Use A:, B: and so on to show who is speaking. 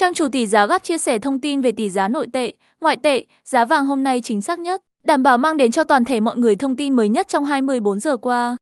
A: Trang chủ tỷ giá gắt chia sẻ thông tin về tỷ giá nội tệ, ngoại tệ, giá vàng hôm nay chính xác nhất, đảm bảo mang đến cho toàn thể mọi người thông tin mới nhất trong 24 giờ qua.